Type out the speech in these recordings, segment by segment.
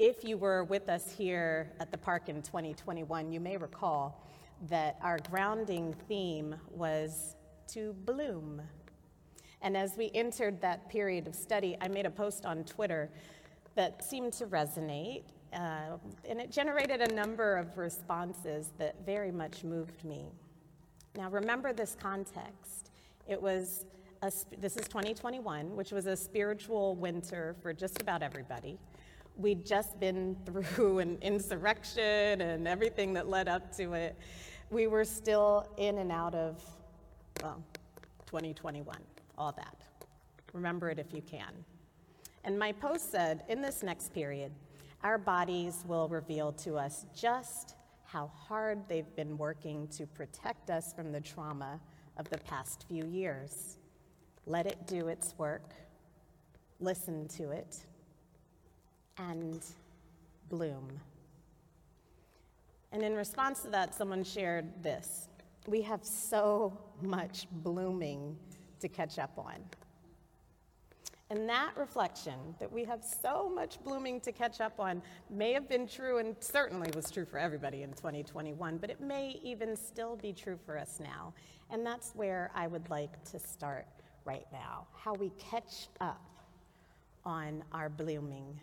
If you were with us here at the park in 2021, you may recall that our grounding theme was to bloom. And as we entered that period of study, I made a post on Twitter that seemed to resonate, uh, and it generated a number of responses that very much moved me. Now, remember this context. It was, a, this is 2021, which was a spiritual winter for just about everybody. We'd just been through an insurrection and everything that led up to it. We were still in and out of, well, 2021, all that. Remember it if you can. And my post said in this next period, our bodies will reveal to us just how hard they've been working to protect us from the trauma of the past few years. Let it do its work, listen to it, and bloom. And in response to that, someone shared this We have so much blooming to catch up on. And that reflection that we have so much blooming to catch up on may have been true and certainly was true for everybody in 2021, but it may even still be true for us now. And that's where I would like to start right now how we catch up on our blooming.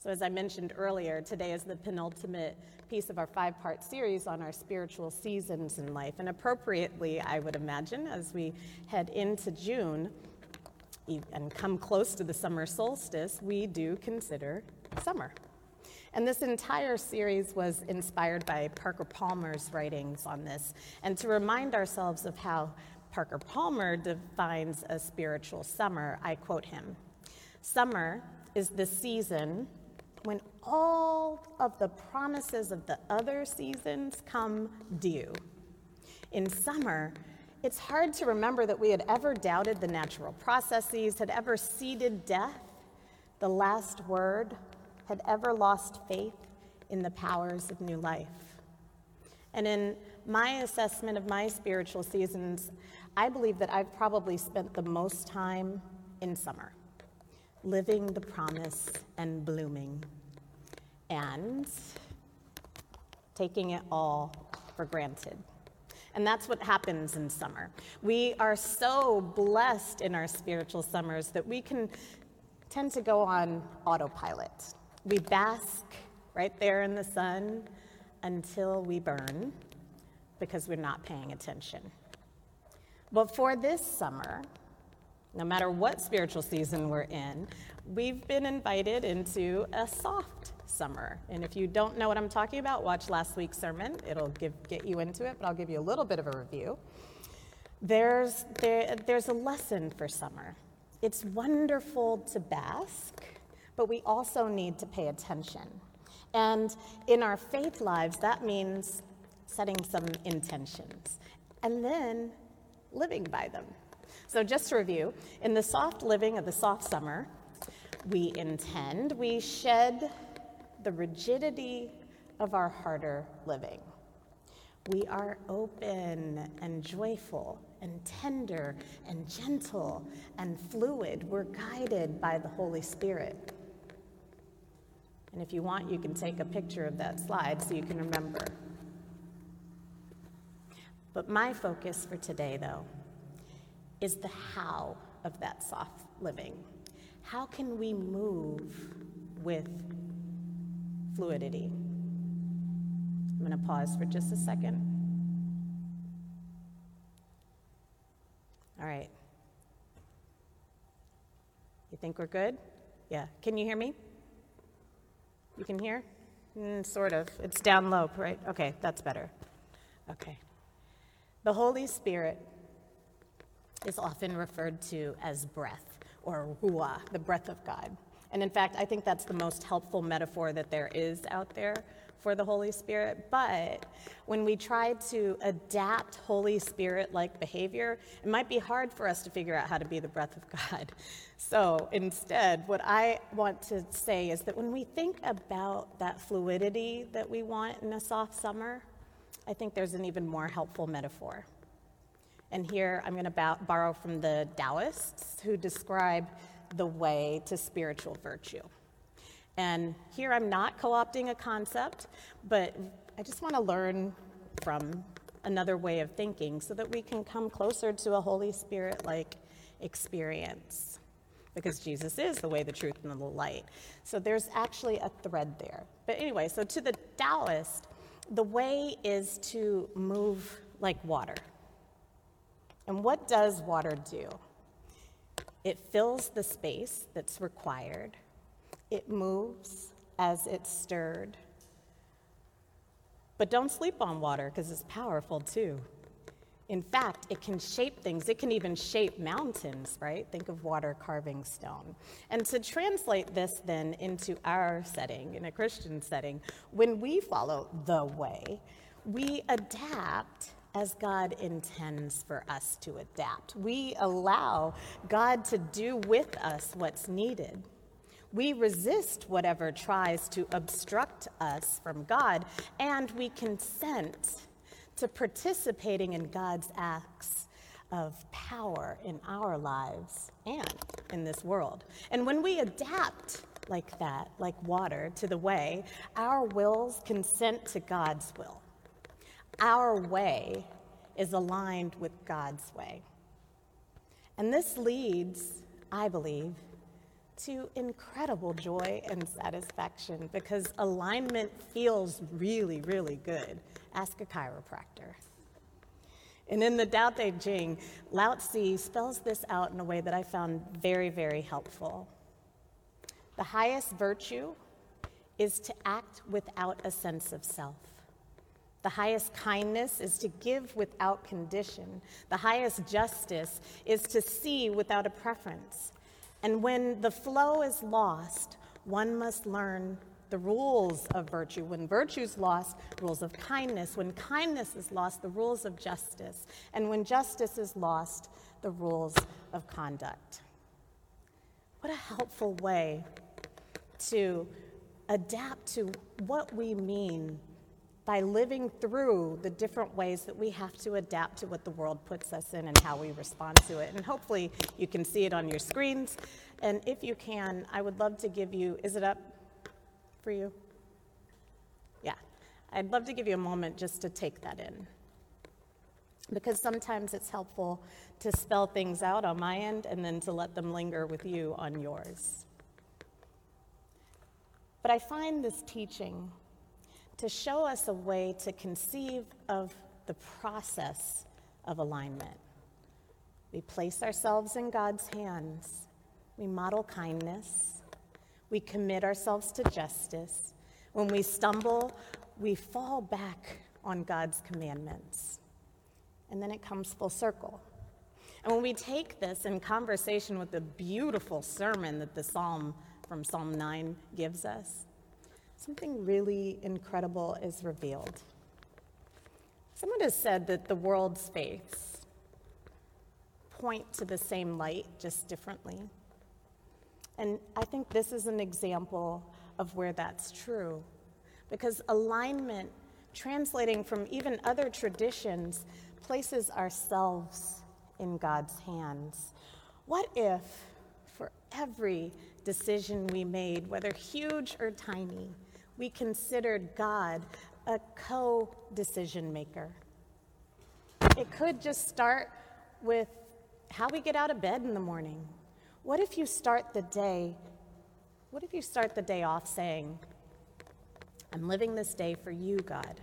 So, as I mentioned earlier, today is the penultimate piece of our five part series on our spiritual seasons in life. And appropriately, I would imagine, as we head into June, and come close to the summer solstice, we do consider summer. And this entire series was inspired by Parker Palmer's writings on this, and to remind ourselves of how Parker Palmer defines a spiritual summer, I quote him Summer is the season when all of the promises of the other seasons come due. In summer, it's hard to remember that we had ever doubted the natural processes, had ever ceded death, the last word, had ever lost faith in the powers of new life. And in my assessment of my spiritual seasons, I believe that I've probably spent the most time in summer, living the promise and blooming, and taking it all for granted. And that's what happens in summer. We are so blessed in our spiritual summers that we can tend to go on autopilot. We bask right there in the sun until we burn because we're not paying attention. But for this summer, no matter what spiritual season we're in, we've been invited into a soft summer. And if you don't know what I'm talking about, watch last week's sermon. It'll give, get you into it, but I'll give you a little bit of a review. There's, there, there's a lesson for summer. It's wonderful to bask, but we also need to pay attention. And in our faith lives, that means setting some intentions and then living by them. So, just to review, in the soft living of the soft summer, we intend, we shed the rigidity of our harder living. We are open and joyful and tender and gentle and fluid. We're guided by the Holy Spirit. And if you want, you can take a picture of that slide so you can remember. But my focus for today, though, is the how of that soft living. How can we move with fluidity. I'm going to pause for just a second. All right. You think we're good? Yeah. Can you hear me? You can hear? Mm, sort of. It's down low, right? Okay, that's better. Okay. The Holy Spirit is often referred to as breath or ruah, the breath of God. And in fact, I think that's the most helpful metaphor that there is out there for the Holy Spirit. But when we try to adapt Holy Spirit like behavior, it might be hard for us to figure out how to be the breath of God. So instead, what I want to say is that when we think about that fluidity that we want in a soft summer, I think there's an even more helpful metaphor. And here I'm going to borrow from the Taoists who describe the way to spiritual virtue. And here I'm not co opting a concept, but I just want to learn from another way of thinking so that we can come closer to a Holy Spirit like experience. Because Jesus is the way, the truth, and the light. So there's actually a thread there. But anyway, so to the Taoist, the way is to move like water. And what does water do? It fills the space that's required, it moves as it's stirred. But don't sleep on water because it's powerful too. In fact, it can shape things. It can even shape mountains, right? Think of water carving stone. And to translate this then into our setting, in a Christian setting, when we follow the way, we adapt as God intends for us to adapt. We allow God to do with us what's needed. We resist whatever tries to obstruct us from God, and we consent to participating in God's acts of power in our lives and in this world. And when we adapt like that, like water, to the way, our wills consent to God's will. Our way is aligned with God's way. And this leads, I believe, to incredible joy and satisfaction because alignment feels really, really good. Ask a chiropractor. And in the Tao Te Ching, Lao Tzu spells this out in a way that I found very, very helpful. The highest virtue is to act without a sense of self. The highest kindness is to give without condition. The highest justice is to see without a preference. And when the flow is lost, one must learn the rules of virtue. When virtue is lost, rules of kindness. When kindness is lost, the rules of justice. And when justice is lost, the rules of conduct. What a helpful way to adapt to what we mean by living through the different ways that we have to adapt to what the world puts us in and how we respond to it. And hopefully you can see it on your screens. And if you can, I would love to give you, is it up for you? Yeah. I'd love to give you a moment just to take that in. Because sometimes it's helpful to spell things out on my end and then to let them linger with you on yours. But I find this teaching to show us a way to conceive of the process of alignment. We place ourselves in God's hands, we model kindness, we commit ourselves to justice. When we stumble, we fall back on God's commandments. And then it comes full circle. And when we take this in conversation with the beautiful sermon that the psalm from Psalm 9 gives us, something really incredible is revealed. Someone has said that the world's faiths point to the same light, just differently. And I think this is an example of where that's true. Because alignment, translating from even other traditions, places ourselves in God's hands. What if, for every decision we made, whether huge or tiny, we considered God a co decision maker. It could just start with how we get out of bed in the morning. What if you start the day? What if you start the day off saying, I'm living this day for you, God?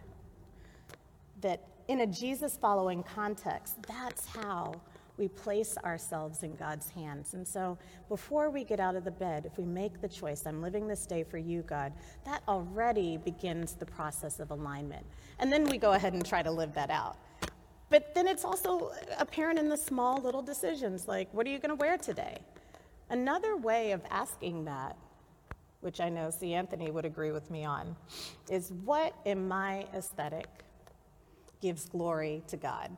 That in a Jesus following context, that's how we place ourselves in God's hands. And so before we get out of the bed, if we make the choice, I'm living this day for you, God, that already begins the process of alignment. And then we go ahead and try to live that out. But then it's also apparent in the small little decisions like, what are you going to wear today? Another way of asking that, which I know C. Anthony would agree with me on, is what in my aesthetic gives glory to God?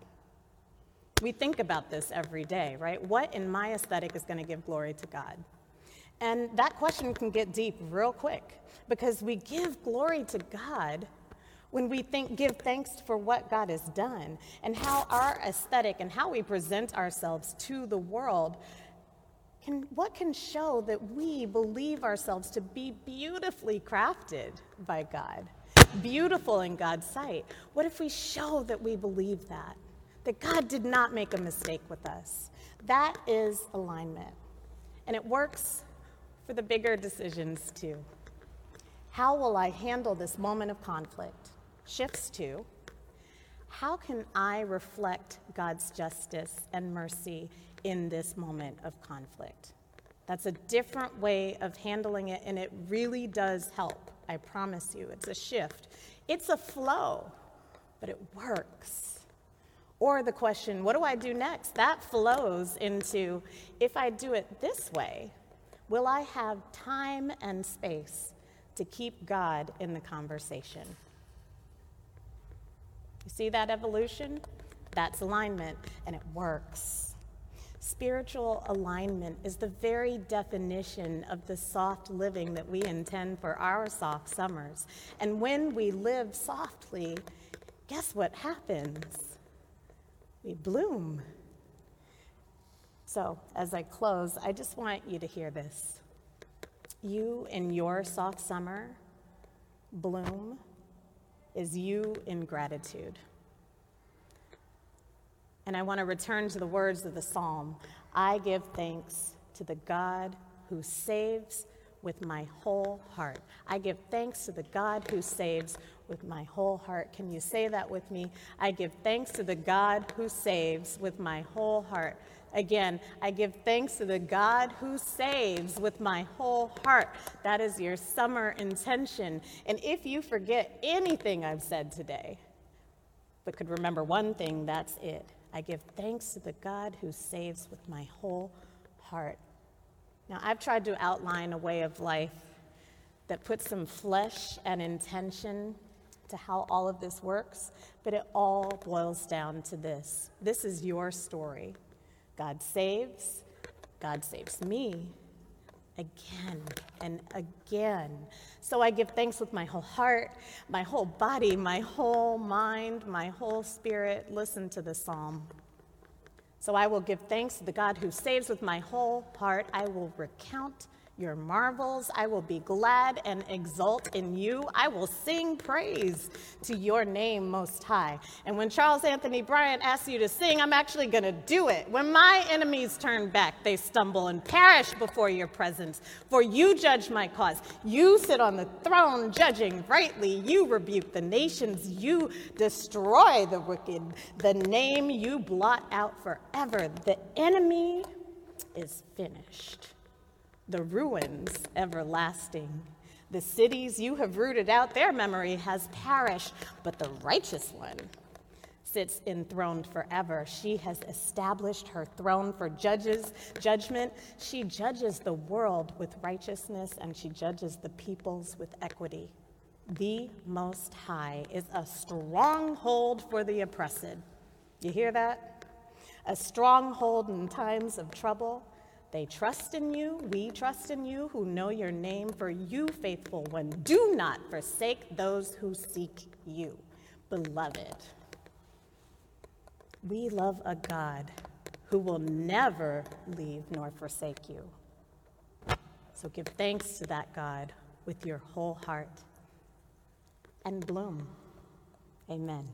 We think about this every day, right? What in my aesthetic is going to give glory to God? And that question can get deep real quick because we give glory to God when we think, give thanks for what God has done and how our aesthetic and how we present ourselves to the world can, what can show that we believe ourselves to be beautifully crafted by God, beautiful in God's sight? What if we show that we believe that? That God did not make a mistake with us. That is alignment. And it works for the bigger decisions too. How will I handle this moment of conflict? Shifts to how can I reflect God's justice and mercy in this moment of conflict. That's a different way of handling it, and it really does help. I promise you. It's a shift, it's a flow, but it works. Or the question, what do I do next? That flows into if I do it this way, will I have time and space to keep God in the conversation? You see that evolution? That's alignment, and it works. Spiritual alignment is the very definition of the soft living that we intend for our soft summers. And when we live softly, guess what happens? We bloom. So, as I close, I just want you to hear this. You in your soft summer bloom is you in gratitude. And I want to return to the words of the psalm I give thanks to the God who saves with my whole heart. I give thanks to the God who saves with my whole heart. Can you say that with me? I give thanks to the God who saves with my whole heart. Again, I give thanks to the God who saves with my whole heart. That is your summer intention. And if you forget anything I've said today, but could remember one thing, that's it. I give thanks to the God who saves with my whole heart. Now, I've tried to outline a way of life that puts some flesh and intention to how all of this works, but it all boils down to this. This is your story. God saves, God saves me, again and again. So I give thanks with my whole heart, my whole body, my whole mind, my whole spirit. Listen to the psalm. So I will give thanks to the God who saves with my whole heart. I will recount your marvels. I will be glad and exult in you. I will sing praise to your name, Most High. And when Charles Anthony Bryant asks you to sing, I'm actually going to do it. When my enemies turn back, they stumble and perish before your presence. For you judge my cause. You sit on the throne judging rightly. You rebuke the nations. You destroy the wicked. The name you blot out forever. The enemy is finished the ruins everlasting. The cities you have rooted out, their memory has perished, but the righteous one sits enthroned forever. She has established her throne for judges, judgment. She judges the world with righteousness and she judges the peoples with equity. The Most High is a stronghold for the oppressed. You hear that? A stronghold in times of trouble they trust in you, we trust in you who know your name, for you, faithful one, do not forsake those who seek you. Beloved, we love a God who will never leave nor forsake you. So give thanks to that God with your whole heart and bloom. Amen.